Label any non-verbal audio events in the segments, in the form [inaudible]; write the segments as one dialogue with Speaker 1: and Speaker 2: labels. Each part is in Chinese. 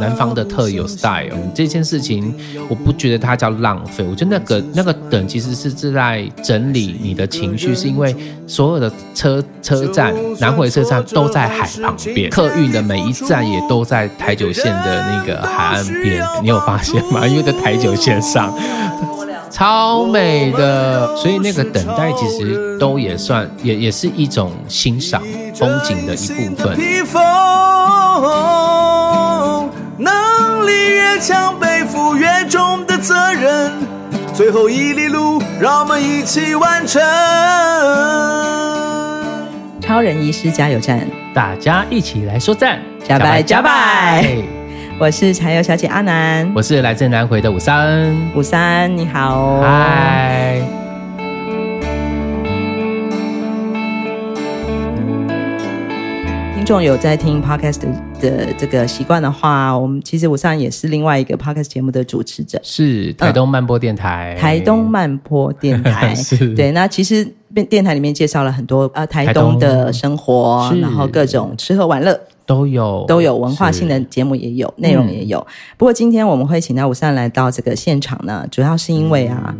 Speaker 1: 南方的特有 style。这件事情，我不觉得它叫浪费，我觉得那个那个等其实是是在整理你的情绪，是因为所有的车车站南回车站都在海旁边，客运的每一站也都在台九线的那个海岸边，你有发现吗？因为在台九线上。超美的，所以那个等待其实都也算也也是一种欣赏风景的一部分。能力越强，背负越重的责任，最后一里路，让我们一起完成。
Speaker 2: 超人医师加油站，
Speaker 1: 大家一起来说赞，
Speaker 2: 加拜加拜。我是柴油小姐阿南，
Speaker 1: 我是来自南回的五三，
Speaker 2: 五三你好，
Speaker 1: 嗨。
Speaker 2: 听众有在听 podcast 的这个习惯的话，我们其实五三也是另外一个 podcast 节目的主持者，
Speaker 1: 是台东慢播电台，
Speaker 2: 嗯、台东慢播电台，[laughs] 是对。那其实电电台里面介绍了很多呃台东的生活，然后各种吃喝玩乐。
Speaker 1: 都有
Speaker 2: 都有文化性的节目也有，内容也有。不过今天我们会请到吴善来到这个现场呢，主要是因为啊，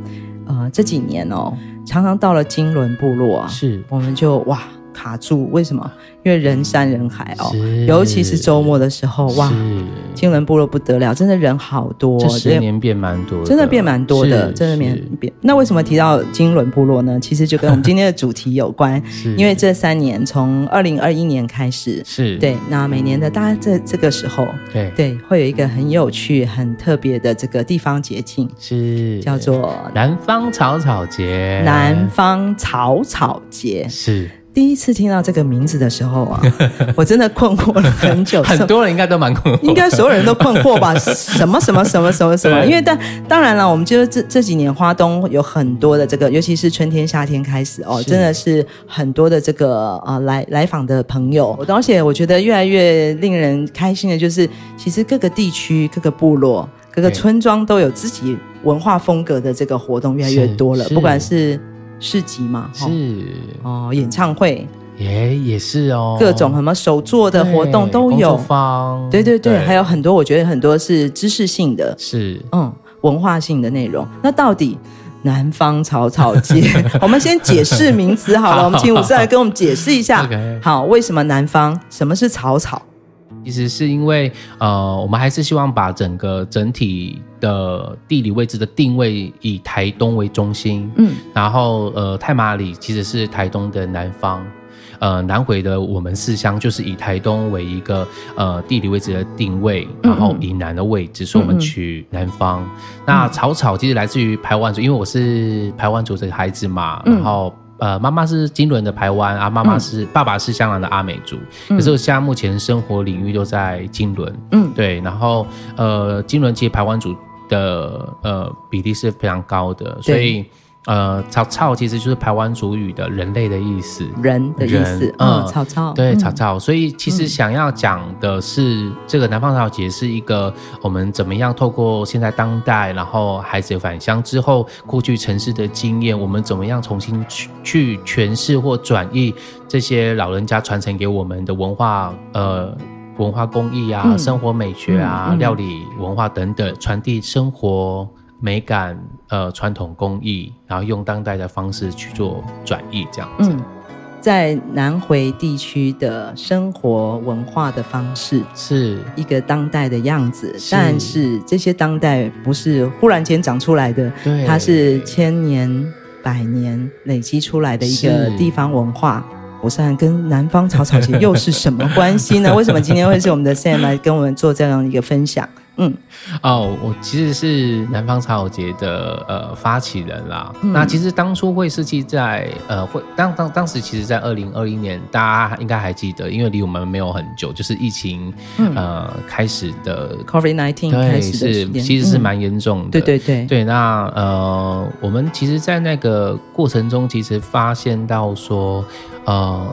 Speaker 2: 呃，这几年哦，常常到了金轮部落啊，
Speaker 1: 是我
Speaker 2: 们就哇。卡住？为什么？因为人山人海哦，尤其是周末的时候，哇，金仑部落不得了，真的人好多。
Speaker 1: 这十年变蛮多，
Speaker 2: 真的变蛮多的，真的变变。那为什么提到金轮部落呢？其实就跟我们今天的主题有关，[laughs] 因为这三年从二零二一年开始，
Speaker 1: 是
Speaker 2: 对，那每年的大家这这个时候，
Speaker 1: 对
Speaker 2: 对，会有一个很有趣、很特别的这个地方节庆，
Speaker 1: 是
Speaker 2: 叫做
Speaker 1: 南方草草节。
Speaker 2: 南方草草节
Speaker 1: 是。
Speaker 2: 第一次听到这个名字的时候啊，[laughs] 我真的困惑了很久。
Speaker 1: 很多人应该都蛮困惑，
Speaker 2: 应该所有人都困惑吧？[laughs] 什么什么什么什么什么？因为当当然了，我们觉得这这几年花东有很多的这个，尤其是春天夏天开始哦，真的是很多的这个呃来来访的朋友。而且我觉得越来越令人开心的就是，其实各个地区、各个部落、各个村庄都有自己文化风格的这个活动越来越多了，不管是。市集嘛，
Speaker 1: 是。
Speaker 2: 哦，演唱会。
Speaker 1: 也也是哦，
Speaker 2: 各种什么手作的活动都有，
Speaker 1: 方
Speaker 2: 对对对，对，还有很多，我觉得很多是知识性的，
Speaker 1: 是。
Speaker 2: 嗯，文化性的内容。那到底南方草草节，[laughs] 我们先解释名词好了，好，[laughs] 我们请武三来跟我们解释一下，好，为什么南方？什么是草草？
Speaker 1: 其实是因为，呃，我们还是希望把整个整体的地理位置的定位以台东为中心，嗯，然后呃，太麻里其实是台东的南方，呃，南回的我们四乡就是以台东为一个呃地理位置的定位，然后以南的位置，所以我们取南方。那草草其实来自于排湾族，因为我是排湾族的孩子嘛，然后。呃，妈妈是金轮的排湾啊，妈妈是、嗯、爸爸是香港的阿美族，嗯、可是我现在目前生活领域都在金轮，嗯，对，然后呃，金轮其实排湾族的呃比例是非常高的，所以。呃，草草其实就是排湾族语的人类的意思，
Speaker 2: 人的意思，嗯，草草，
Speaker 1: 对，草草。所以其实想要讲的是，嗯、这个南方草草节是一个我们怎么样透过现在当代，然后孩子返乡之后，过去城市的经验，我们怎么样重新去去诠释或转译这些老人家传承给我们的文化，呃，文化工艺啊，嗯、生活美学啊，嗯、料理文化等等，传递生活。美感，呃，传统工艺，然后用当代的方式去做转译，这样子。嗯，
Speaker 2: 在南回地区的生活文化的方式是一个当代的样子，是，但是这些当代不是忽然间长出来的，对，它是千年、百年累积出来的一个地方文化。我想跟南方草草节又是什么关系呢？[laughs] 为什么今天会是我们的 Sam 来跟我们做这样一个分享？嗯，
Speaker 1: 哦，我其实是南方草草节的呃发起人啦。嗯、那其实当初会设计在呃会当当当时其实在二零二一年，大家应该还记得，因为离我们没有很久，就是疫情、嗯、呃开始的
Speaker 2: COVID nineteen 开始
Speaker 1: 是其实是蛮严重的。
Speaker 2: 对对对
Speaker 1: 对，那呃我们其实，在那个过程中，其实发现到说呃。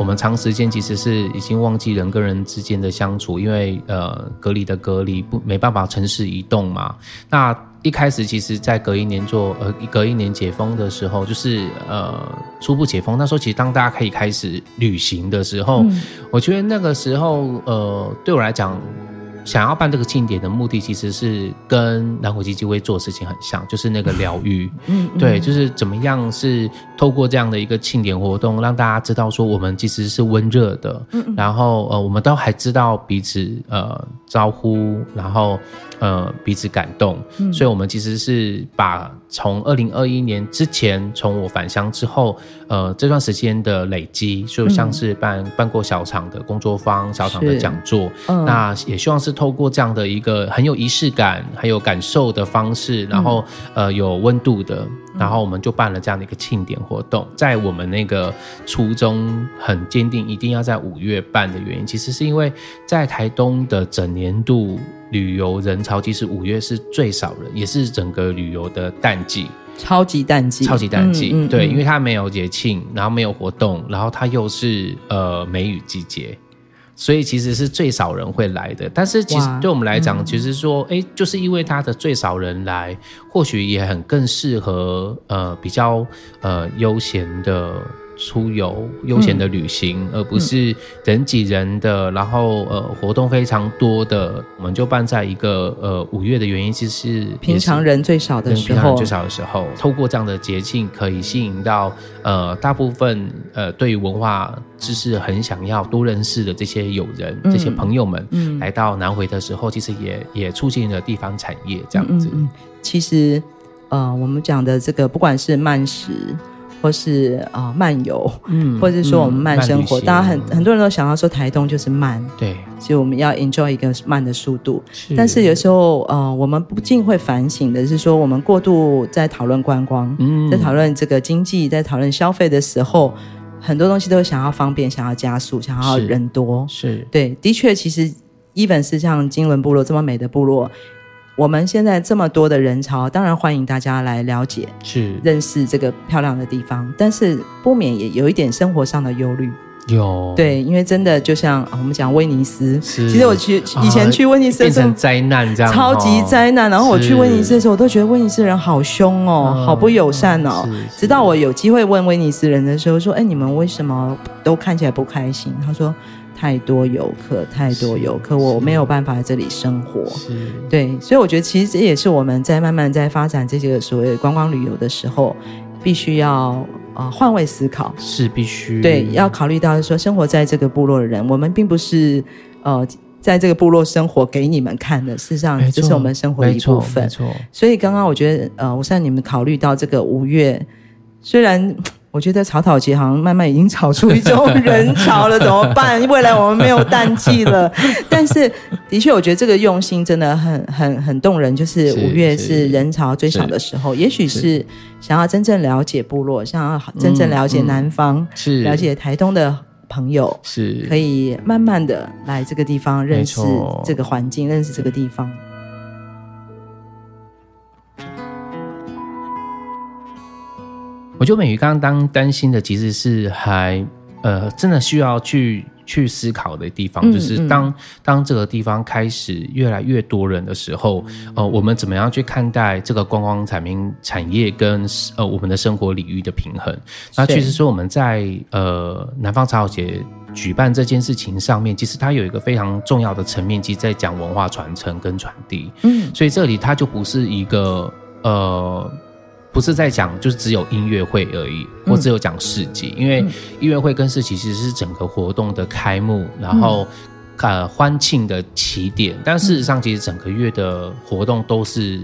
Speaker 1: 我们长时间其实是已经忘记人跟人之间的相处，因为呃隔离的隔离不没办法城市移动嘛。那一开始其实，在隔一年做呃隔一年解封的时候，就是呃初步解封，那时候其实当大家可以开始旅行的时候，嗯、我觉得那个时候呃对我来讲。想要办这个庆典的目的，其实是跟南火基金会做的事情很像，就是那个疗愈。嗯，对，就是怎么样是透过这样的一个庆典活动，让大家知道说我们其实是温热的。嗯，然后呃，我们都还知道彼此呃招呼，然后呃彼此感动。嗯，所以我们其实是把从二零二一年之前，从我返乡之后，呃这段时间的累积，就像是办办过小厂的工作坊、小厂的讲座，嗯，那也希望是。透过这样的一个很有仪式感、很有感受的方式，然后呃有温度的，然后我们就办了这样的一个庆典活动。在我们那个初衷很坚定，一定要在五月办的原因，其实是因为在台东的整年度旅游人潮，其实五月是最少人，也是整个旅游的淡季，
Speaker 2: 超级淡季，
Speaker 1: 超级淡季。嗯嗯嗯、对，因为它没有节庆，然后没有活动，然后它又是呃梅雨季节。所以其实是最少人会来的，但是其实对我们来讲，其实说，哎、嗯，就是因为它的最少人来，或许也很更适合呃比较呃悠闲的。出游悠闲的旅行，嗯、而不是人挤人的，嗯、然后呃活动非常多的，我们就办在一个呃五月的原因，其实是
Speaker 2: 平常人最少的时候，
Speaker 1: 平常人最少的时候，透过这样的节庆，可以吸引到呃大部分呃对于文化知识很想要多认识的这些友人、嗯、这些朋友们，嗯，来到南回的时候，其实也也促进了地方产业这样子。
Speaker 2: 其实呃我们讲的这个不管是慢食。或是啊、呃、慢游，嗯，或者是说我们慢生活，大家、嗯、很很多人都想要说台东就是慢，
Speaker 1: 对，
Speaker 2: 所以我们要 enjoy 一个慢的速度。是，但是有时候呃，我们不禁会反省的是说，我们过度在讨论观光，嗯，在讨论这个经济，在讨论消费的时候，很多东西都想要方便，想要加速，想要人多，
Speaker 1: 是，是
Speaker 2: 对，的确，其实 even 是像金文部落这么美的部落。我们现在这么多的人潮，当然欢迎大家来了解，是认识这个漂亮的地方，但是不免也有一点生活上的忧虑。
Speaker 1: 有
Speaker 2: 对，因为真的就像我们讲威尼斯，其实我去以前去威尼斯
Speaker 1: 变成灾难这样，
Speaker 2: 超级灾难。然后我去威尼斯的时候，我都觉得威尼斯人好凶哦，好不友善哦。直到我有机会问威尼斯人的时候，说：“哎，你们为什么都看起来不开心？”他说。太多游客，太多游客，我没有办法在这里生活。是，对，所以我觉得其实这也是我们在慢慢在发展这些所谓观光旅游的时候，必须要啊、呃、换位思考。
Speaker 1: 是必须。
Speaker 2: 对，要考虑到说，生活在这个部落的人，我们并不是呃在这个部落生活给你们看的，事实上这是我们生活的一部分。没错。没错。所以刚刚我觉得呃，我向你们考虑到这个五月，虽然。我觉得草草节好像慢慢已经炒出一种人潮了，怎么办？未来我们没有淡季了。[laughs] 但是，的确，我觉得这个用心真的很、很、很动人。就是五月是人潮最少的时候，也许是想要真正了解部落，想要真正了解南方，是了解台东的朋友，是可以慢慢的来这个地方认识这个环境，认识这个地方。
Speaker 1: 我觉得美瑜刚刚当担心的其实是还呃，真的需要去去思考的地方，嗯、就是当、嗯、当这个地方开始越来越多人的时候，呃，我们怎么样去看待这个观光产品产业跟呃我们的生活领域的平衡？那确实说我们在呃南方草草节举办这件事情上面，其实它有一个非常重要的层面，即在讲文化传承跟传递。嗯，所以这里它就不是一个呃。不是在讲，就是只有音乐会而已，我只有讲市集，嗯、因为音乐会跟市集其实是整个活动的开幕，然后、嗯、呃欢庆的起点。但事实上，其实整个月的活动都是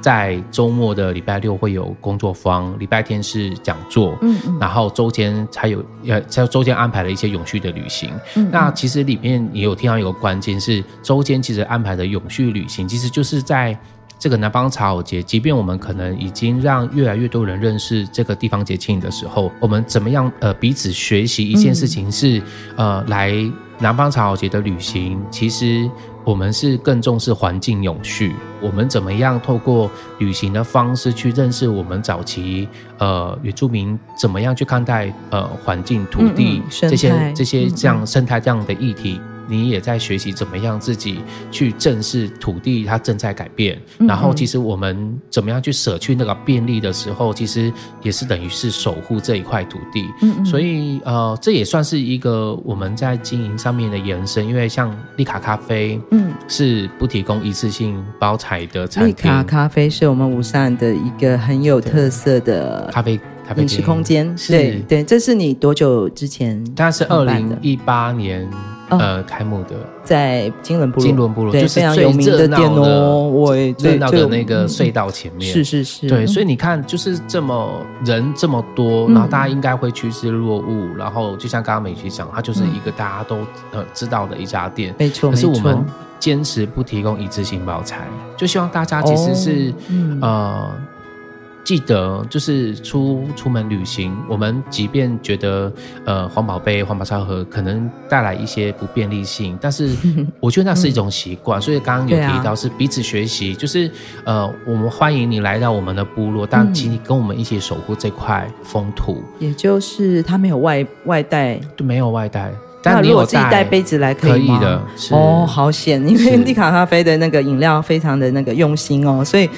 Speaker 1: 在周末的礼拜六会有工作坊，礼拜天是讲座，嗯嗯，然后周间才有呃在周间安排了一些永续的旅行。嗯嗯，那其实里面也有听到一个关键是，周间其实安排的永续旅行，其实就是在。这个南方草草节，即便我们可能已经让越来越多人认识这个地方节庆的时候，我们怎么样呃彼此学习一件事情是、嗯、呃来南方草草节的旅行，其实我们是更重视环境永续。我们怎么样透过旅行的方式去认识我们早期呃原住民怎么样去看待呃环境土地、嗯嗯、这些这些这样生态这样的议题。你也在学习怎么样自己去正视土地它正在改变，嗯嗯，然后其实我们怎么样去舍去那个便利的时候，其实也是等于是守护这一块土地。嗯嗯，所以呃，这也算是一个我们在经营上面的延伸，因为像丽卡咖啡，嗯，是不提供一次性包材的产品。丽
Speaker 2: 卡咖啡是我们五善的一个很有特色的
Speaker 1: 咖啡。
Speaker 2: 饮食空间，是对对，这是你多久之前？
Speaker 1: 它是二零一八年呃开幕的，
Speaker 2: 在金轮部落，
Speaker 1: 金轮部落就是
Speaker 2: 非常有名的店哦，我
Speaker 1: 热闹的那个隧道前面，
Speaker 2: 是是是，
Speaker 1: 对，所以你看，就是这么人这么多，然后大家应该会趋之若鹜，然后就像刚刚美琪讲，它就是一个大家都呃知道的一家店，
Speaker 2: 没错，
Speaker 1: 可是我们坚持不提供一次性包材，就希望大家其实是呃。记得就是出出门旅行，我们即便觉得呃环保杯、环保餐盒可能带来一些不便利性，但是 [laughs] 我觉得那是一种习惯。嗯、所以刚刚有提到是彼此学习，啊、就是呃我们欢迎你来到我们的部落，但请你跟我们一起守护这块风土。
Speaker 2: 也就是他没有外外带，
Speaker 1: 对，没有外带。
Speaker 2: 那如果自己带杯子来可以吗？
Speaker 1: 可以的。
Speaker 2: 哦，好险！因为丽卡咖啡的那个饮料非常的那个用心哦，所以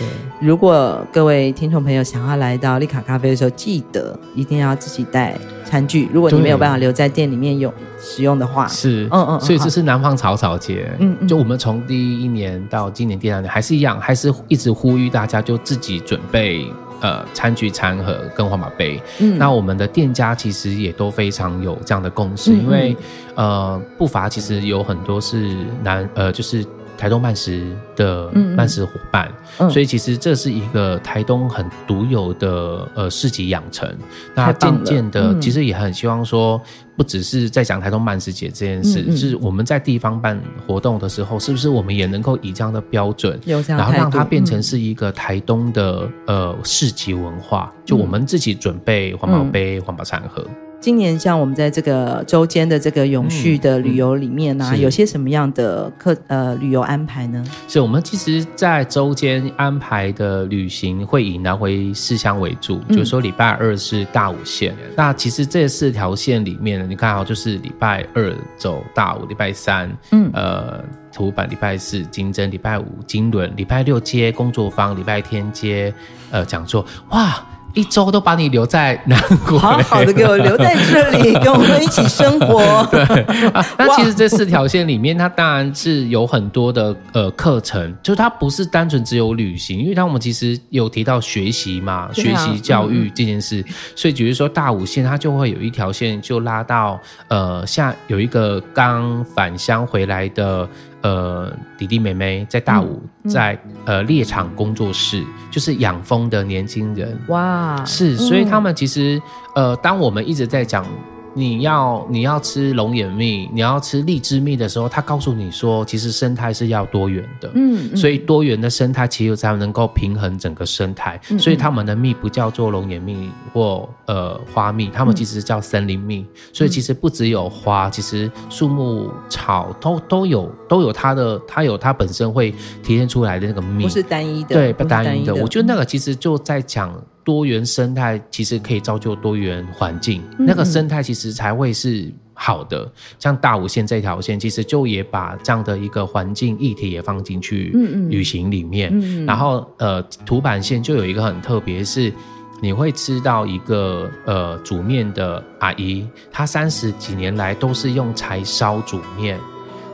Speaker 2: 如果各位听众朋友想要来到丽卡咖啡的时候，记得一定要自己带餐具。如果你没有办法留在店里面用使用的话，
Speaker 1: 是，嗯嗯。所以这是南方草草节，嗯，就我们从第一年到今年第二年还是一样，还是一直呼吁大家就自己准备。呃，餐具、餐盒跟环保杯，嗯，那我们的店家其实也都非常有这样的共识，嗯嗯，因为呃，不乏其实有很多是男呃，就是。台东慢食的慢食伙伴，嗯。嗯、所以其实这是一个台东很独有的呃市集养成。那渐渐的，嗯、其实也很希望说，不只是在讲台东慢食节这件事，是我们在地方办活动的时候，是不是我们也能够以这样的标准，然后让它变成是一个台东的呃市集文化？就我们自己准备环保杯、环保餐盒。
Speaker 2: 今年像我们在这个周间的这个永续的旅游里面呢、啊，嗯嗯、有些什么样的客呃旅游安排呢？
Speaker 1: 是我们其实，在周间安排的旅行会以南回四乡为主，嗯、就是说礼拜二是大武线。那其实这四条线里面呢，你看好就是礼拜二走大武，礼拜三嗯呃土坂，礼拜四金针，礼拜五金轮，礼拜六接工作坊，礼拜天接呃讲座，哇！一周都把你留在南国，
Speaker 2: 好好的给我留在这里，跟我们一起生活。[laughs]
Speaker 1: 对。啊，那其实这四条线里面，它当然是有很多的呃课程，就它不是单纯只有旅行，因为它我们其实有提到学习嘛，啊、学习教育这件事，嗯、所以比如说大五线，它就会有一条线就拉到呃，下有一个刚返乡回来的。呃，弟弟妹妹在大武，嗯嗯、在呃猎场工作室，就是养蜂的年轻人。哇，是，所以他们其实，嗯、呃，当我们一直在讲。你要你要吃龙眼蜜，你要吃荔枝蜜的时候，他告诉你说，其实生态是要多元的，嗯，嗯，所以多元的生态其实才能够平衡整个生态，所以他们的蜜不叫做龙眼蜜或呃花蜜，他们其实叫森林蜜，嗯、所以其实不只有花，其实树木草都都有都有它的，它有它本身会提炼出来的那个蜜，
Speaker 2: 不是单一的，
Speaker 1: 对，不单一的，我觉得那个其实就在讲。多元生态其实可以造就多元环境，嗯嗯，那个生态其实才会是好的。像大武线这条线，其实就也把这样的一个环境议题也放进去旅行里面。然后呃，土坂线就有一个很特别，是你会吃到一个呃煮面的阿姨，她三十几年来都是用柴烧煮面。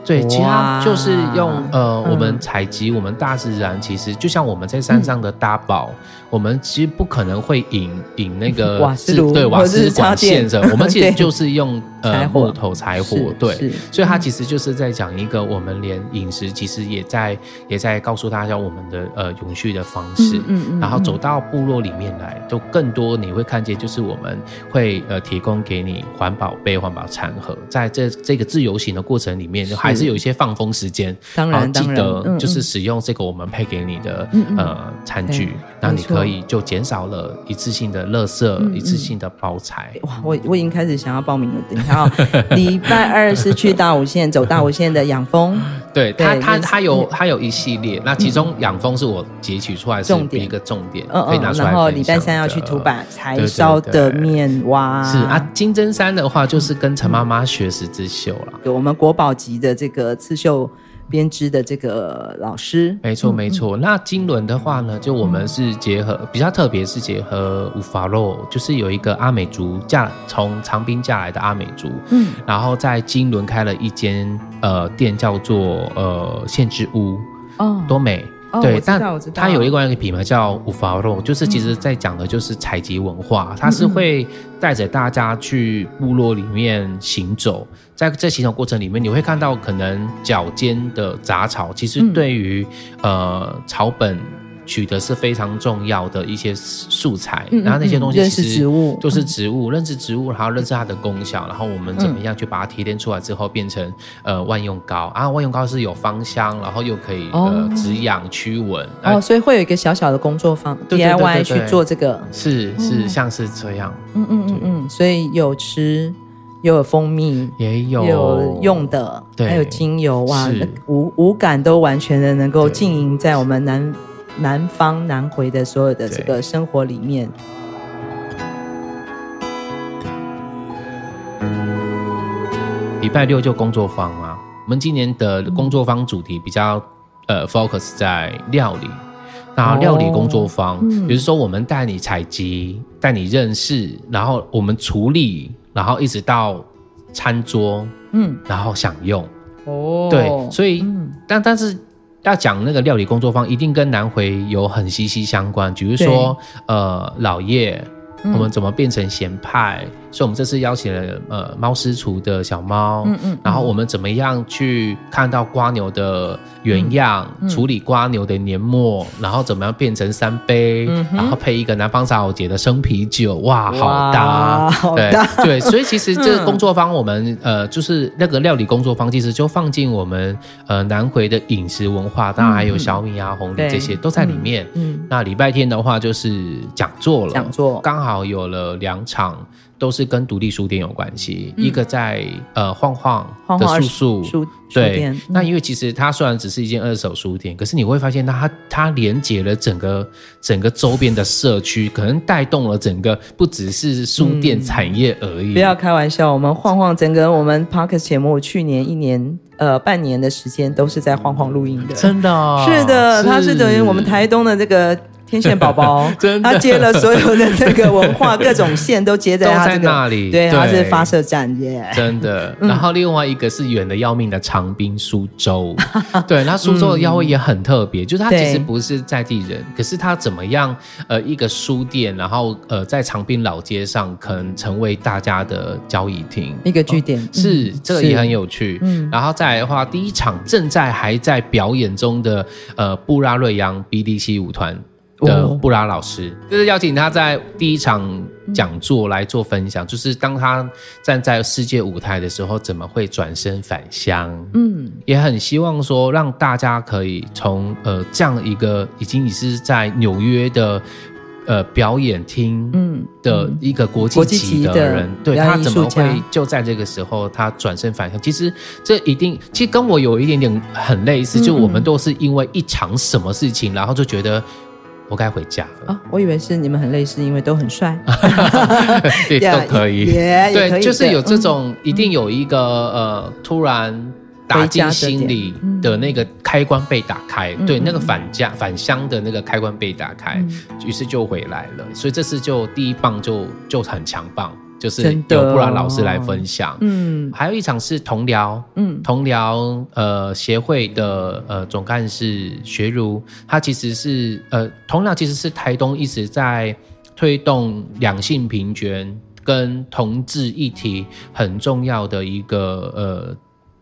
Speaker 1: 对，其他就是用呃，我们采集我们大自然，其实就像我们在山上的大宝，嗯、我们其实不可能会引引那个 [laughs]
Speaker 2: 瓦斯炉，
Speaker 1: 对瓦斯管线的，[laughs] 我们其实就是用呃木头柴火，对，所以它其实就是在讲一个我们连饮食其实也在也在告诉大家我们的呃永续的方式，嗯然后走到部落里面来，就更多你会看见就是我们会呃提供给你环保杯、环保餐盒，在这这个自由行的过程里面就还。是有一些放风时间，当然记得就是使用这个我们配给你的呃餐具，那你可以就减少了一次性的垃圾，一次性的包材。
Speaker 2: 哇，我我已经开始想要报名了。等一下哦，[laughs] 礼拜二是去大武线走大武线的养蜂，[laughs]
Speaker 1: 对它它它有它有一系列，那其中养蜂是我截取出来是一个重点，可以拿出来。
Speaker 2: 然后礼拜三要去土板柴烧的面哇，
Speaker 1: 是啊，金针山的话就是跟陈妈妈学十字绣了，
Speaker 2: 有我们国宝级的这。这个刺绣。编织的这个老师，
Speaker 1: 没错没错。那金轮的话呢，就我们是结合比较特别，是结合五法肉，就是有一个阿美族嫁从长滨嫁来的阿美族，嗯，然后在金轮开了一间呃店，叫做呃限制屋，哦，多美。对，但它有一个品牌叫五法肉，就是其实在讲的就是采集文化，它是会带着大家去部落里面行走，在这行走过程里面，你会看到可能脚尖的杂草，其实对于呃草本。取得是非常重要的一些素材，然后那些东西其实就是植物，认识植物，然后认识它的功效，然后我们怎么样去把它提炼出来之后变成呃万用膏。啊，万用膏是有芳香，然后又可以呃止痒驱蚊。
Speaker 2: 哦，所以会有一个小小的工作坊 DIY 去做这个，
Speaker 1: 是是像是这样，
Speaker 2: 嗯嗯嗯嗯，所以有吃又有蜂蜜，
Speaker 1: 也有
Speaker 2: 有用的，还有精油哇，五五感都完全的能够经营在我们南。南方南回的所有的这个生活里面，
Speaker 1: 礼拜六就工作坊嘛。我们今年的工作坊主题比较呃 focus 在料理，然后料理工作坊，比如说我们带你采集，带你认识，然后我们处理，然后一直到餐桌，嗯，然后享用。哦，对，所以但但是。要讲那个料理工作坊，一定跟南回有很息息相关。比如说，呃，老叶，我们怎么变成咸派？所以，我们这次邀请了呃猫师厨的小猫，嗯嗯，然后我们怎么样去看到瓜牛的原样，处理瓜牛的年末，然后怎么样变成三杯，然后配一个南方少姐的生啤酒，哇，好搭，对对，所以其实这个工作坊，我们呃就是那个料理工作坊，其实就放进我们呃南回的饮食文化，当然还有小米啊、红米这些都在里面。嗯，那礼拜天的话就是讲座了，讲座。刚好有了两场。都是跟独立书店有关系，嗯、一个在呃晃晃的素素书对，嗯、那因为其实它虽然只是一间二手书店，可是你会发现它它连接了整个整个周边的社区，可能带动了整个不只是书店产业而已。嗯、不
Speaker 2: 要开玩笑，我们晃晃整个我们 Podcast 节目去年一年呃半年的时间都是在晃晃录音的，
Speaker 1: 真的、哦、
Speaker 2: 是的，它是等于我们台东的这个。天线宝宝，[laughs] 他接了所有的这个文化各种线都接在他这个 [laughs]
Speaker 1: 在那里，
Speaker 2: 对，他是发射站耶，
Speaker 1: 真的。然后另外一个是远的要命的长滨苏州，[laughs] 对，那苏州的腰围也很特别，就是他其实不是在地人，可是他怎么样？呃，一个书店，然后呃，在长滨老街上，可能成为大家的交易厅，
Speaker 2: 一个据点，
Speaker 1: 是这个也很有趣。嗯，然后再来的话，第一场正在还在表演中的呃布拉瑞扬 BDC 舞团。的布拉老师，就是邀请他在第一场讲座来做分享，就是当他站在世界舞台的时候，怎么会转身返乡？嗯，也很希望说让大家可以从呃这样一个已经已是在纽约的呃表演厅嗯的一个国际级的人，对他怎么会就在这个时候他转身返乡？其实这一定其实跟我有一点点很类似，就我们都是因为一场什么事情，然后就觉得。我该回家了。啊！
Speaker 2: 我以为是你们很类似，因为都很帅，[laughs]
Speaker 1: 对，[laughs] 都可以，对，就是有这种，一定有一个呃，突然打进心里的那个开关被打开，对，那个返家返乡的那个开关被打开，于是就回来了。所以这次就第一棒就就很强棒。就是由布拉老师来分享，哦、嗯，还有一场是同僚，嗯，同僚呃协会的呃总干事学如，他其实是呃同僚其实是台东一直在推动两性平权跟同志议题很重要的一个呃。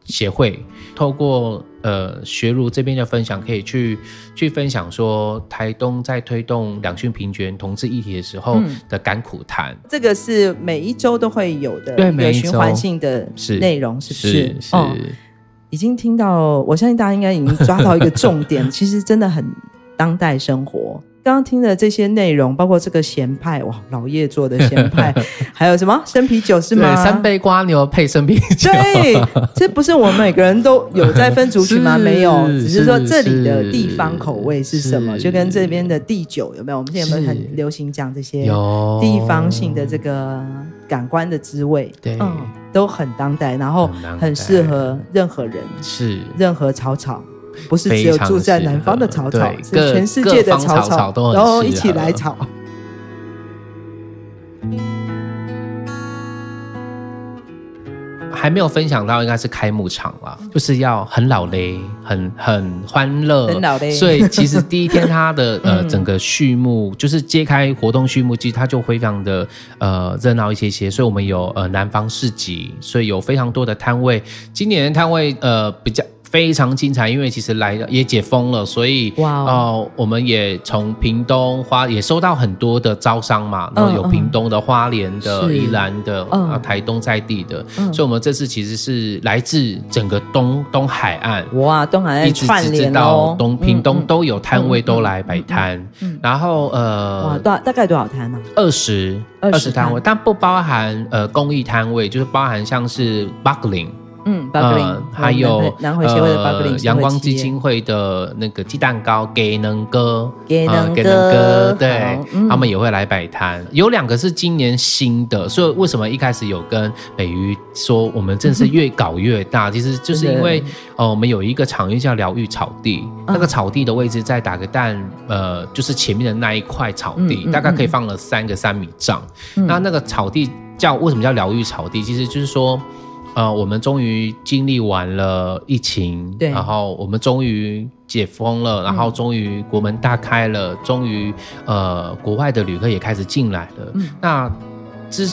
Speaker 1: 协会透过呃学儒这边的分享，可以去去分享说台东在推动两性平权、同志议题的时候的甘苦谈。
Speaker 2: 这个是每一周都会有的，对，每循环性的内容，是不是？是，是，哦，已经听到，我相信大家应该已经抓到一个重点，[laughs] 其实真的很当代生活。刚刚听的这些内容，包括这个咸派哇，老叶做的咸派，[laughs] 还有什么？生啤酒是吗？
Speaker 1: 三杯瓜牛配生啤酒。
Speaker 2: 对，这不是我们每个人都有在分族群吗？[laughs] 没有，只是说这里的地方口味是什么，就跟这边的地酒有没有？我们现在有没有很流行讲这些地方性的这个感官的滋味，
Speaker 1: 对，
Speaker 2: 嗯，都很当代，然后很适合任何人，
Speaker 1: 是。
Speaker 2: 任何草草，不是只有住在南方的草草，是全世界的草草，
Speaker 1: 都
Speaker 2: 然后一起来草。[laughs]
Speaker 1: 还没有分享到，应该是开幕场了，就是要很老嘞，很很欢乐，
Speaker 2: 很老嘞。
Speaker 1: 所以其实第一天它的 [laughs] 呃整个序幕，就是揭开活动序幕，其实它就非常的呃热闹一些些。所以我们有呃南方市集，所以有非常多的摊位。今年的摊位呃比较。非常精彩，因为其实来也解封了，所以哇哦、呃，我们也从屏东花也收到很多的招商嘛，然后有屏东的、花莲的、宜兰的、啊台东在地的，所以我们这次其实是来自整个东东海岸，
Speaker 2: 哇，东海岸
Speaker 1: 一直直到东屏东都有摊位都来摆摊，然后呃，
Speaker 2: 哇，大大概多少摊呢？
Speaker 1: 二十二十摊位，但不包含呃公益摊位，就是包含像是 Buckling。
Speaker 2: 嗯，呃，
Speaker 1: 还有
Speaker 2: 南回协会的
Speaker 1: 呃，阳光基金会的那个鸡蛋糕，给能哥，
Speaker 2: 给能哥，
Speaker 1: 对，他们也会来摆摊。有两个是今年新的，所以为什么一开始有跟美瑜说，我们真是越搞越大？[laughs] 其实就是因为，呃，我们有一个场域叫疗愈草地，那个草地的位置在打个蛋，呃，就是前面的那一块草地，大概可以放了三个三米帐。那那个草地叫为什么叫疗愈草地？其实就是说。呃，我们终于经历完了疫情，对，然后我们终于解封了，然后终于国门大开了，终于呃，国外的旅客也开始进来了。嗯，那之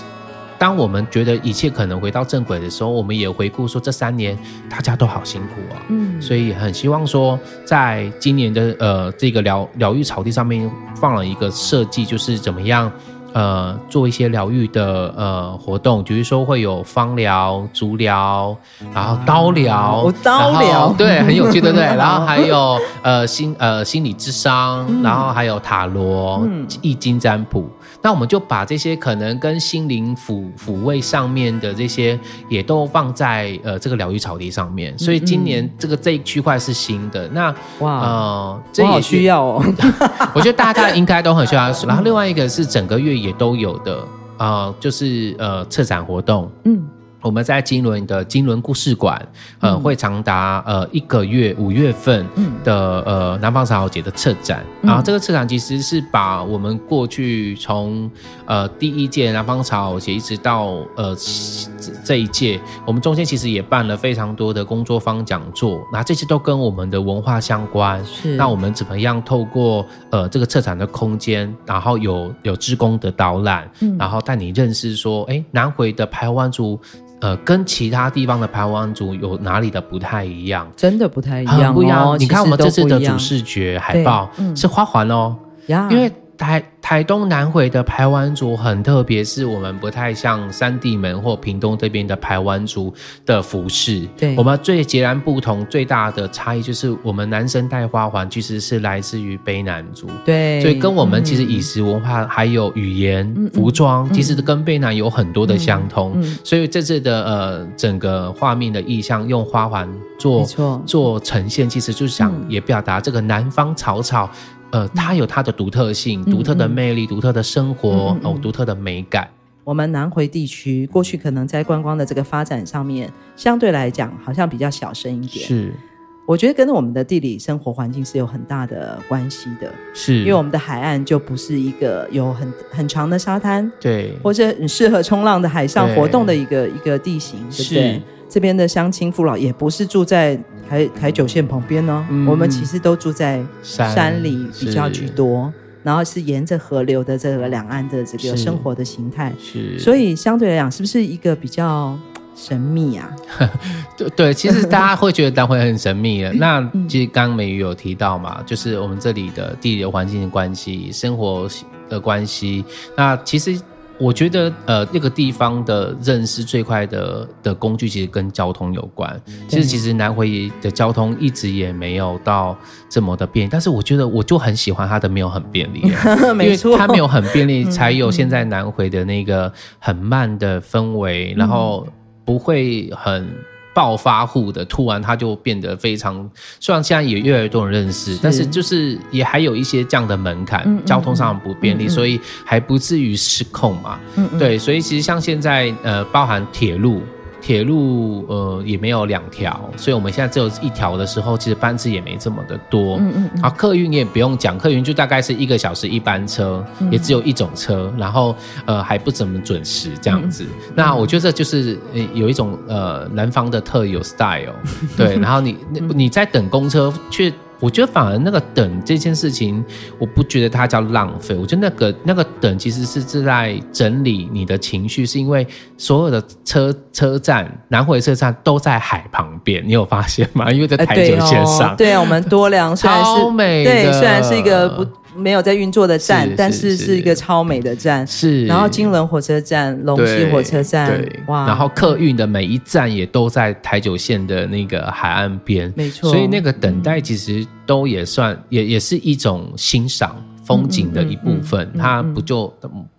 Speaker 1: 当我们觉得一切可能回到正轨的时候，我们也回顾说这三年大家都好辛苦啊，嗯，所以很希望说，在今年的呃这个疗疗愈草地上面放了一个设计，就是怎么样。呃，做一些疗愈的呃活动，比如说会有芳疗、足疗，然后刀疗，
Speaker 2: 刀疗，
Speaker 1: 对，很有趣，对不对？[laughs] 然后还有呃心呃心理智商，嗯、然后还有塔罗、嗯、易经占卜。那我们就把这些可能跟心灵抚抚慰上面的这些，也都放在呃这个疗愈草地上面。所以今年这个这一区块是新的。那哇，呃，这也
Speaker 2: 需要哦。[laughs]
Speaker 1: 我觉得大家应该都很需要。然后另外一个是整个月也都有的啊、呃，就是呃策展活动。嗯。我们在金轮的金轮故事馆，呃，会长达呃一个月五月份的呃南方草节的策展，然后这个策展其实是把我们过去从呃第一届南方草节一直到呃这一届，我们中间其实也办了非常多的工作坊讲座，那这些都跟我们的文化相关。是，那我们怎么样透过呃这个策展的空间，然后有有志工的导览，然后带你认识说，哎，南回的排湾族。呃，跟其他地方的排湾族有哪里的不太一样？
Speaker 2: 真的不太一样，哦，不一样。
Speaker 1: 你看我们这次的主视觉海报是花环哦，嗯，因为。台台东南回的排湾族很特别，是我们不太像三地门或屏东这边的排湾族的服饰。对，我们最截然不同、最大的差异就是，我们男生戴花环其实是来自于卑南族。对，所以跟我们其实饮食文化、还有语言、嗯、服装，其实跟卑南有很多的相通。所以这次的呃整个画面的意象，用花环做做呈现，其实就是想也表达这个南方草草。呃，它有它的独特性、独、嗯、特的魅力、独、嗯、特的生活哦，独、特的美感。
Speaker 2: 我们南回地区过去可能在观光的这个发展上面，相对来讲好像比较小声一点。是，我觉得跟我们的地理生活环境是有很大的关系的。是，因为我们的海岸就不是一个有很很长的沙滩，对，或者很适合冲浪的海上活动的一个一个地形，对不对？这边的乡亲父老也不是住在台台九线旁边呢、嗯，我们其实都住在山里比较居多，然后是沿着河流的这个两岸的这个生活的形态，是，所以相对来讲，是不是一个比较神秘啊？[laughs]
Speaker 1: 对对，其实大家会觉得南回很神秘的。[laughs] 那其实刚刚美瑜有提到嘛，就是我们这里的地理环境的关系、生活的关系，那其实。我觉得，呃，那个地方的认识最快的的工具，其实跟交通有关。其实，其实南回的交通一直也没有到这么的便利，但是我觉得，我就很喜欢它的没有很便利，[laughs] 没错，因为它没有很便利，才有现在南回的那个很慢的氛围，然后不会很。暴发户的，突然他就变得非常，虽然现在也越来越多人认识，是但是就是也还有一些这样的门槛，嗯嗯交通上不便利，所以还不至于失控嘛。对，所以其实像现在呃，包含铁路。铁路呃也没有两条，所以我们现在只有一条的时候，其实班次也没这么的多。嗯嗯，嗯。啊，客运也不用讲，客运就大概是一个小时一班车，嗯、也只有一种车，然后呃还不怎么准时这样子。嗯、那我觉得这就是有一种呃南方的特有 style，对。[laughs] 然后你你在等公车却。我觉得反而那个等这件事情，我不觉得它叫浪费。我觉得那个那个等其实是是在整理你的情绪，是因为所有的车车站南回车站都在海旁边，你有发现吗？因为在台九线上，
Speaker 2: 呃、对，哦、对啊，我们多良虽然是
Speaker 1: 超美，
Speaker 2: 对，虽然是一个不。没有在运作的站，但是是一个超美的站。
Speaker 1: 是，
Speaker 2: 然后金仑火车站、龙溪火车站，
Speaker 1: 对，哇！然后客运的每一站也都在台九线的那个海岸边，
Speaker 2: 没错。
Speaker 1: 所以那个等待其实都也算，嗯、也也是一种欣赏风景的一部分。他不就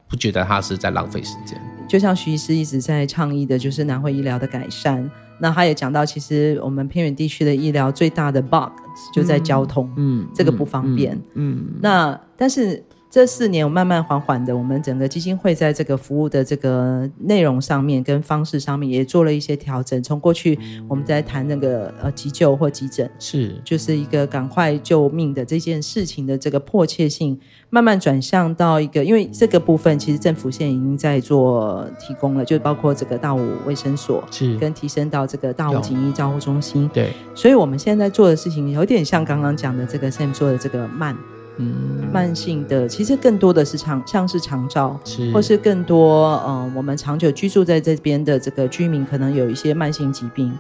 Speaker 1: 不觉得他是在浪费时间？
Speaker 2: 就像徐医师一直在倡议的，就是南回医疗的改善。那他也讲到，其实我们偏远地区的医疗最大的 bug 就在交通，嗯，这个不方便，嗯，嗯，那但是。这四年，我慢慢缓缓的，我们整个基金会在这个服务的这个内容上面跟方式上面也做了一些调整。从过去我们在谈那个呃急救或急诊，是就是一个赶快救命的这件事情的这个迫切性，慢慢转向到一个，因为这个部分其实政府现在已经在做提供了，就包括这个大武卫生所，是跟提升到这个大武警医照护中心，对，所以我们现在做的事情有点像刚刚讲的这个 Sam 做的这个慢。嗯，慢性的其实更多的是长，像是长照，是或是更多呃，我们长久居住在这边的这个居民，可能有一些慢性疾病，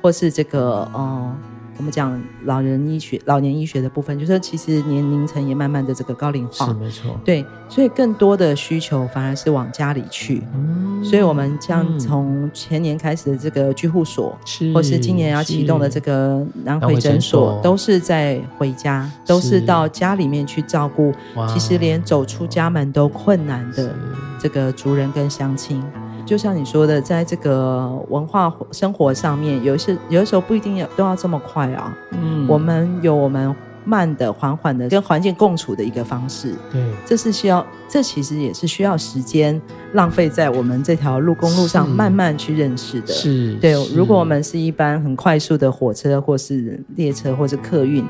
Speaker 2: 或是这个呃。我们讲老人医学、老年医学的部分，就是其实年龄层也慢慢的这个高龄化，
Speaker 1: 是没错。
Speaker 2: 对，所以更多的需求反而是往家里去。嗯，所以我们将从前年开始的这个居护所，是或是今年要启动的这个南回诊所，都是在回家，都是到家里面去照顾。其实连走出家门都困难的这个族人跟乡亲。就像你说的，在这个文化生活上面，有些有的时候不一定要都要这么快啊。嗯，我们有我们慢的、缓缓的跟环境共处的一个方式。对，这是需要，这其实也是需要时间浪费在我们这条路公路上慢慢去认识的。是，对。如果我们是一般很快速的火车，或是列车，或是客运。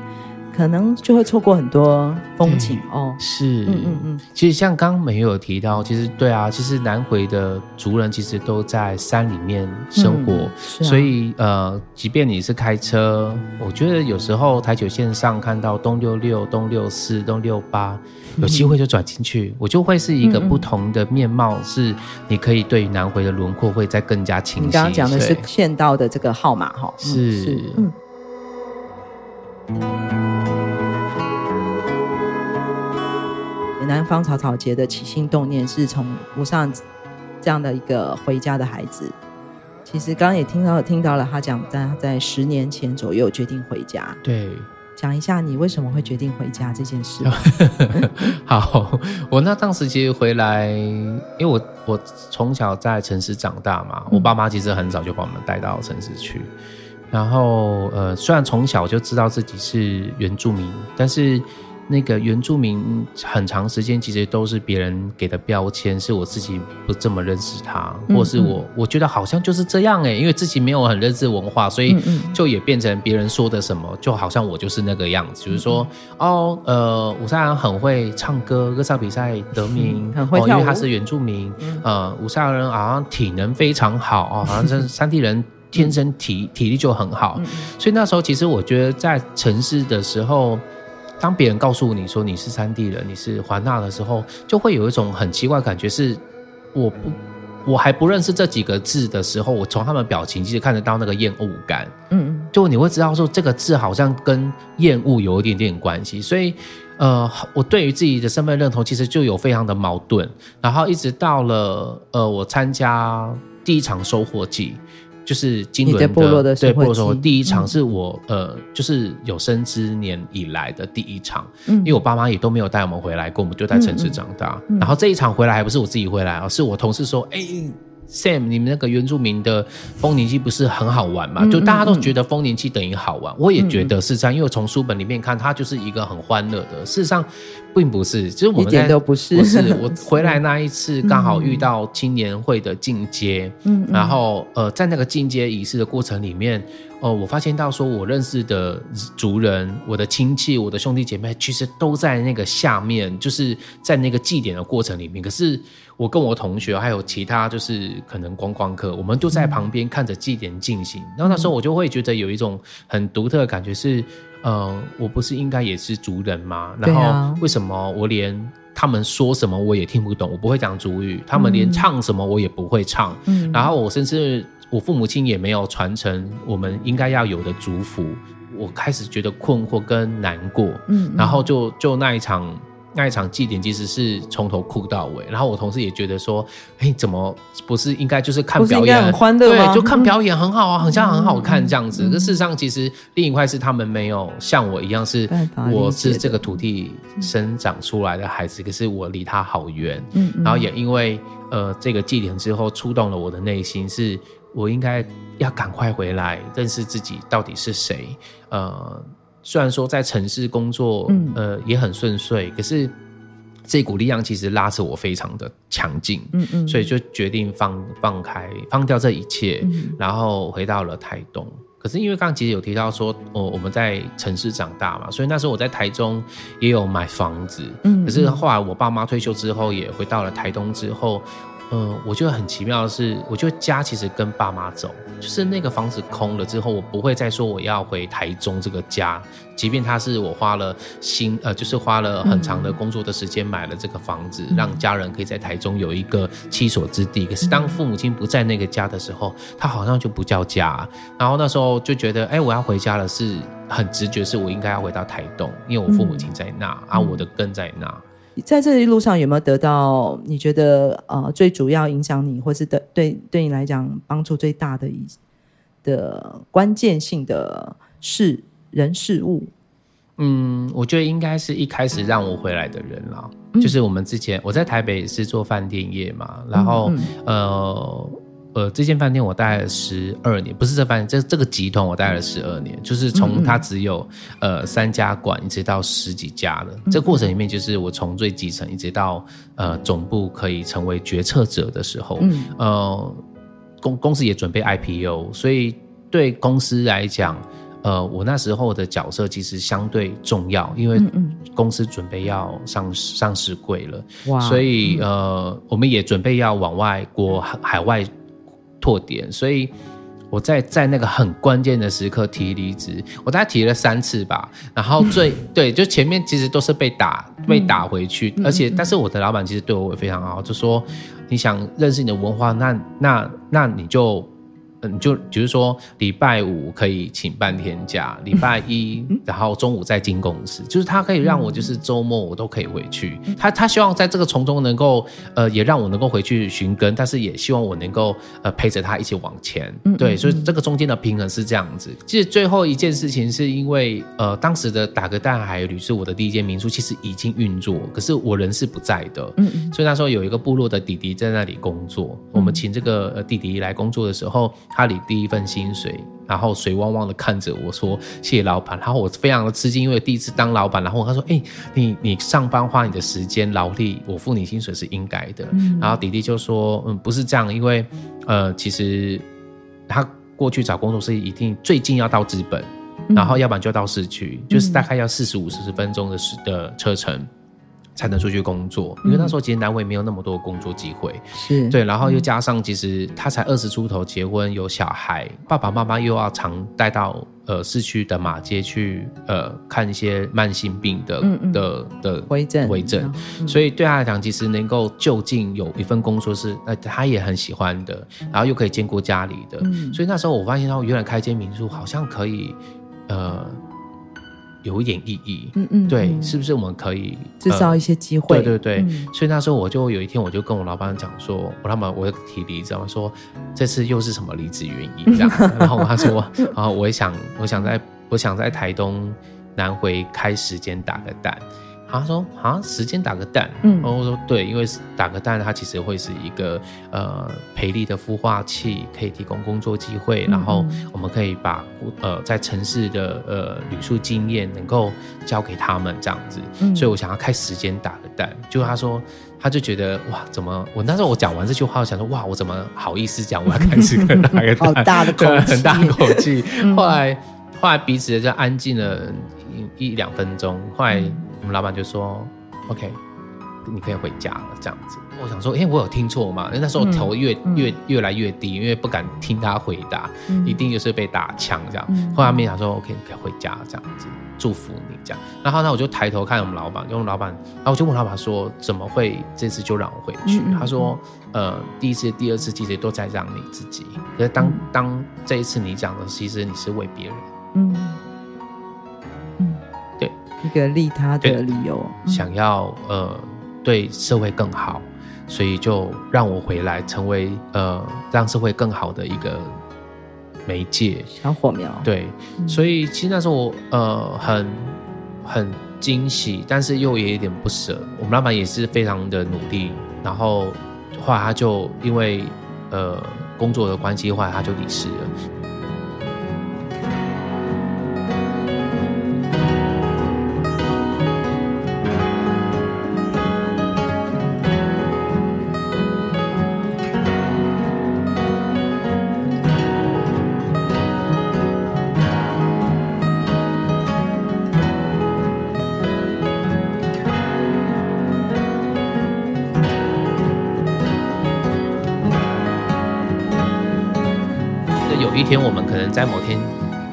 Speaker 2: 可能就会错过很多风景哦。是，嗯嗯嗯。
Speaker 1: 其实像刚刚美玉有提到，其实对啊，其实南回的族人其实都在山里面生活，嗯啊、所以呃，即便你是开车，我觉得有时候台九线上看到东六六、东六四、东六八，有机会就转进去，嗯、我就会是一个不同的面貌，是你可以对于南回的轮廓会再更加清晰。你
Speaker 2: 刚刚讲的是县道的这个号码哈，
Speaker 1: 是，是嗯。
Speaker 2: 南方草草节的起心动念是从吴尚这样的一个回家的孩子。其实刚刚也听到听到了他讲，在在十年前左右决定回家。
Speaker 1: 对，
Speaker 2: 讲一下你为什么会决定回家这件事。[laughs]
Speaker 1: 好，我那当时其实回来，因为我我从小在城市长大嘛，我爸妈其实很早就把我们带到城市去。然后呃，虽然从小就知道自己是原住民，但是。那个原住民很长时间其实都是别人给的标签，是我自己不这么认识他，或是我我觉得好像就是这样哎，因为自己没有很认识文化，所以就也变成别人说的什么，就好像我就是那个样子，就是说哦呃，武善人很会唱歌，歌唱比赛得名，
Speaker 2: 很会跳舞，
Speaker 1: 因为他是原住民，呃，武善人好像体能非常好哦，好像是山地人天生体体力就很好，所以那时候其实我觉得在城市的时候。当别人告诉你说你是三地人，你是华纳的时候，就会有一种很奇怪的感觉，是我不我还不认识这几个字的时候，我从他们表情其实看得到那个厌恶感。嗯嗯，就你会知道说这个字好像跟厌恶有一点点关系，所以呃，我对于自己的身份认同其实就有非常的矛盾。然后一直到了呃，我参加第一场收获季。就是金轮的，
Speaker 2: 部落的
Speaker 1: 对部落说，第一场是我、嗯、呃，就是有生之年以来的第一场，嗯、因为我爸妈也都没有带我们回来过，我们就在城市长大。然后这一场回来还不是我自己回来，而是我同事说，哎、欸，Sam，你们那个原住民的丰年祭不是很好玩吗？嗯、就大家都觉得丰年祭等于好玩，嗯、我也觉得是这样，因为从书本里面看，它就是一个很欢乐的。事实上，并不是，其实我们在
Speaker 2: 都不是。
Speaker 1: 不是我 [laughs] 回来那一次，刚好遇到青年会的进阶，嗯，然后呃，在那个进阶仪式的过程里面。哦，我发现到说，我认识的族人、我的亲戚、我的兄弟姐妹，其实都在那个下面，就是在那个祭典的过程里面。可是我跟我同学还有其他，就是可能观光客，我们都在旁边看着祭典进行。然后那时候我就会觉得有一种很独特的感觉是，呃，我不是应该也是族人吗？然后为什么我连他们说什么我也听不懂？我不会讲族语，他们连唱什么我也不会唱。嗯，然后我甚至。我父母亲也没有传承我们应该要有的族服，我开始觉得困惑跟难过，嗯，嗯，然后就就那一场那一场祭典其实是从头哭到尾，然后我同事也觉得说，哎，怎么不是应该就是看表演
Speaker 2: 很欢乐？
Speaker 1: 对，就看表演很好啊，好像很好看这样子。可、事实上，其实另一块是他们没有像我一样，是我是这个土地生长出来的孩子，可是我离他好远，嗯，然后也因为呃这个祭典之后触动了我的内心是。我应该要赶快回来认识自己到底是谁。呃，虽然说在城市工作，嗯、呃，也很顺遂，可是这股力量其实拉扯我非常的强劲。嗯嗯，所以就决定放放开，放掉这一切，嗯、然后回到了台东。可是因为刚刚其实有提到说，我、呃、我们在城市长大嘛，所以那时候我在台中也有买房子。嗯，可是后来我爸妈退休之后，也回到了台东之后。嗯、呃，我觉得很奇妙的是，我觉得家其实跟爸妈走，就是那个房子空了之后，我不会再说我要回台中这个家，即便他是我花了心，呃，就是花了很长的工作的时间买了这个房子，嗯、让家人可以在台中有一个栖所之地。可是当父母亲不在那个家的时候，他好像就不叫家。然后那时候就觉得，哎、欸，我要回家了，是很直觉，是我应该要回到台东，因为我父母亲在那，啊、我的根在那。
Speaker 2: 在这一路上有没有得到你觉得呃最主要影响你，或是的对对你来讲帮助最大的一的关键性的事人事物？
Speaker 1: 嗯，我觉得应该是一开始让我回来的人啦，嗯、就是我们之前我在台北是做饭店业嘛，然后、嗯嗯、呃。呃，这间饭店我待了十二年，不是这饭店，这这个集团我待了十二年，就是从它只有呃三家馆，一直到十几家了。这过程里面，就是我从最基层一直到呃总部可以成为决策者的时候，嗯。呃，公公司也准备 IPO，所以对公司来讲，呃，我那时候的角色其实相对重要，因为公司准备要上上市柜了，哇，所以呃，我们也准备要往外国海外。拓点，所以我在在那个很关键的时刻提离职，我大概提了三次吧。然后最 [laughs] 对，就前面其实都是被打被打回去，而且但是我的老板其实对我也非常好，就说你想认识你的文化，那那那你就。嗯，就比如说礼拜五可以请半天假，礼拜一然后中午再进公司，就是他可以让我就是周末我都可以回去。他他希望在这个从中能够呃也让我能够回去寻根，但是也希望我能够呃陪着他一起往前。对，所以这个中间的平衡是这样子。其实最后一件事情是因为呃当时的打个淡海旅是我的第一间民宿，其实已经运作，可是我人是不在的。嗯，所以那时候有一个部落的弟弟在那里工作，我们请这个呃弟弟来工作的时候。他领第一份薪水，然后水汪汪的看着我说：“谢谢老板。”然后我非常的吃惊，因为第一次当老板。然后他说：“哎、欸，你你上班花你的时间劳力，我付你薪水是应该的。嗯”然后弟弟就说：“嗯，不是这样，因为呃，其实他过去找工作是一定最近要到资本，然后要不然就到市区，嗯、就是大概要四十五、四十分钟的时的车程。”才能出去工作，因为那时候其实南伟没有那么多工作机会，是。对，然后又加上其实他才二十出头结婚有小孩，爸爸妈妈又要常带到呃市区的马街去呃看一些慢性病的的的
Speaker 2: 回诊
Speaker 1: 回诊，所以对他来讲，其实能够就近有一份工作是呃他也很喜欢的，然后又可以兼顾家里的，嗯、所以那时候我发现他原来开间民宿好像可以呃。有一点意义，嗯嗯，对，是不是我们可以
Speaker 2: 制造一些机会？
Speaker 1: 对对对，嗯、所以那时候我就有一天，我就跟我老板讲说，我老板我提离职，我说这次又是什么离职原因？这样，[laughs] 然后他说，然后我也想，我想在，我想在台东南回开时间打个蛋，他说啊，时间打个蛋，嗯，然后我说对，因为打个蛋，它其实会是一个呃培力的孵化器，可以提供工作机会，然后我们可以把呃在城市的呃旅宿经验能够交给他们这样子，嗯，所以我想要开时间打个蛋，就他说他就觉得哇，怎么我那时候我讲完这句话，我想说哇，我怎么好意思讲我要开时间打个蛋，[laughs]
Speaker 2: 好大的 [laughs] 口气，
Speaker 1: 很大的口气，后来后来彼此就安静了一一两分钟，后来。我们老板就说：“OK，你可以回家了。”这样子，我想说：“哎，我有听错吗？”因为那时候头越、嗯、越越来越低，因为不敢听他回答，嗯、一定就是被打枪这样。嗯、后来面想说：“OK，你可以回家。”这样子，祝福你这样。然后呢，我就抬头看我们老板，因为我们老板，然后我就问老板说：“怎么会这次就让我回去？”嗯、他说：“呃，第一次、第二次其实都在让你自己。可是当、嗯、当这一次你讲的，其实你是为别人。”嗯。
Speaker 2: 一个利他的理由，
Speaker 1: 想要呃对社会更好，所以就让我回来，成为呃让社会更好的一个媒介。
Speaker 2: 小火苗，
Speaker 1: 对，嗯、所以其实那时候我呃很很惊喜，但是又也有点不舍。我们老板也是非常的努力，然后后来他就因为呃工作的关系，后来他就离世了。在某天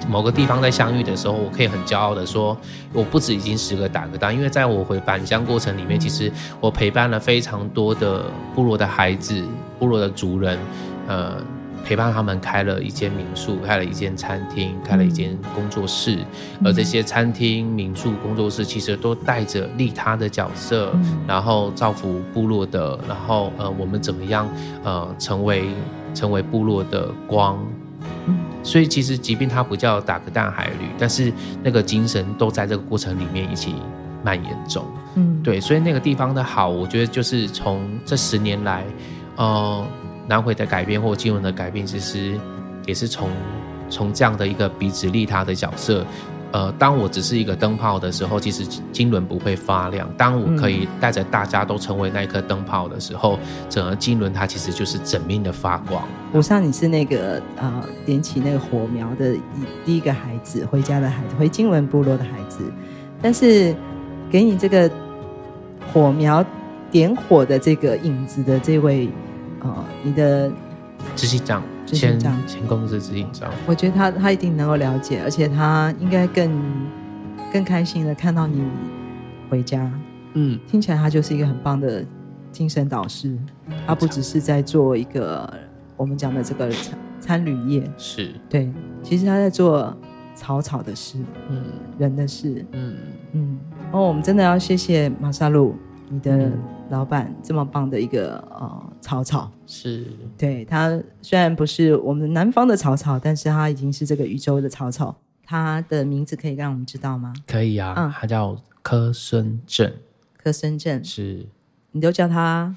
Speaker 1: 某个地方在相遇的时候，我可以很骄傲的说，我不止已经十个打个蛋，因为在我回返乡过程里面，其实我陪伴了非常多的部落的孩子、部落的族人，呃，陪伴他们开了一间民宿，开了一间餐厅，开了一间工作室，而这些餐厅、民宿、工作室其实都带着利他的角色，然后造福部落的，然后呃，我们怎么样呃，成为成为部落的光。所以其实，即便它不叫打个大海旅，但是那个精神都在这个过程里面一起蔓延中。嗯，对，所以那个地方的好，我觉得就是从这十年来，呃，南回的改变或金文的改变，其实也是从从这样的一个彼此利他的角色。呃，当我只是一个灯泡的时候，其实金轮不会发亮。当我可以带着大家都成为那一颗灯泡的时候，整个金轮它其实就是整面的发光。
Speaker 2: 我像你是那个呃，点起那个火苗的第一个孩子，回家的孩子，回金轮部落的孩子。但是给你这个火苗点火的这个影子的这位，呃，你的
Speaker 1: 执行长。前前公司执行章，
Speaker 2: 我觉得他他一定能够了解，而且他应该更更开心的看到你回家。嗯，听起来他就是一个很棒的精神导师。他不只是在做一个我们讲的这个餐餐旅业，
Speaker 1: 是
Speaker 2: 对，其实他在做草草的事，嗯，人的事，嗯嗯。哦，我们真的要谢谢马萨路，你的。嗯老板这么棒的一个呃草草，
Speaker 1: 是。
Speaker 2: 对他虽然不是我们南方的草草，但是他已经是这个宇宙的草草。他的名字可以让我们知道吗？
Speaker 1: 可以啊，嗯，他叫柯孙正，
Speaker 2: 柯孙正。
Speaker 1: 是，
Speaker 2: 你都叫他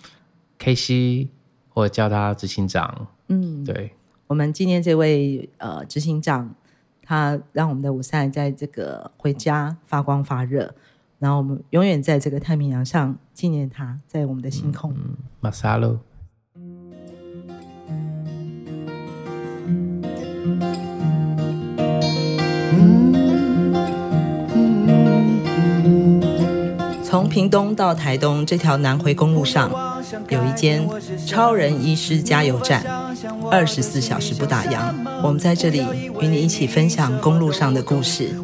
Speaker 1: ？KC，或者叫他执行长。嗯，对，
Speaker 2: 我们今天这位呃执行长，他让我们的五赛在这个回家发光发热。然后我们永远在这个太平洋上纪念他，在我们的星空。
Speaker 1: 马萨洛。
Speaker 2: 从屏东到台东这条南回公路上，有一间超人医师加油站，二十四小时不打烊。我们在这里与你一起分享公路上的故事。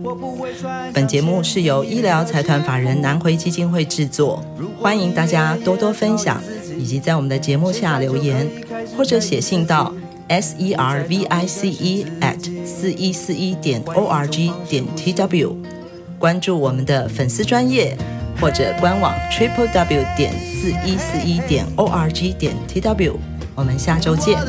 Speaker 2: 本节目是由医疗财团法人南回基金会制作，欢迎大家多多分享，以及在我们的节目下留言，或者写信到 s e r v i c e at 四一四一点 o r g 点 t w，关注我们的粉丝专业。或者官网 triple w 点四一四一点 o r g 点 t w，我们下周见。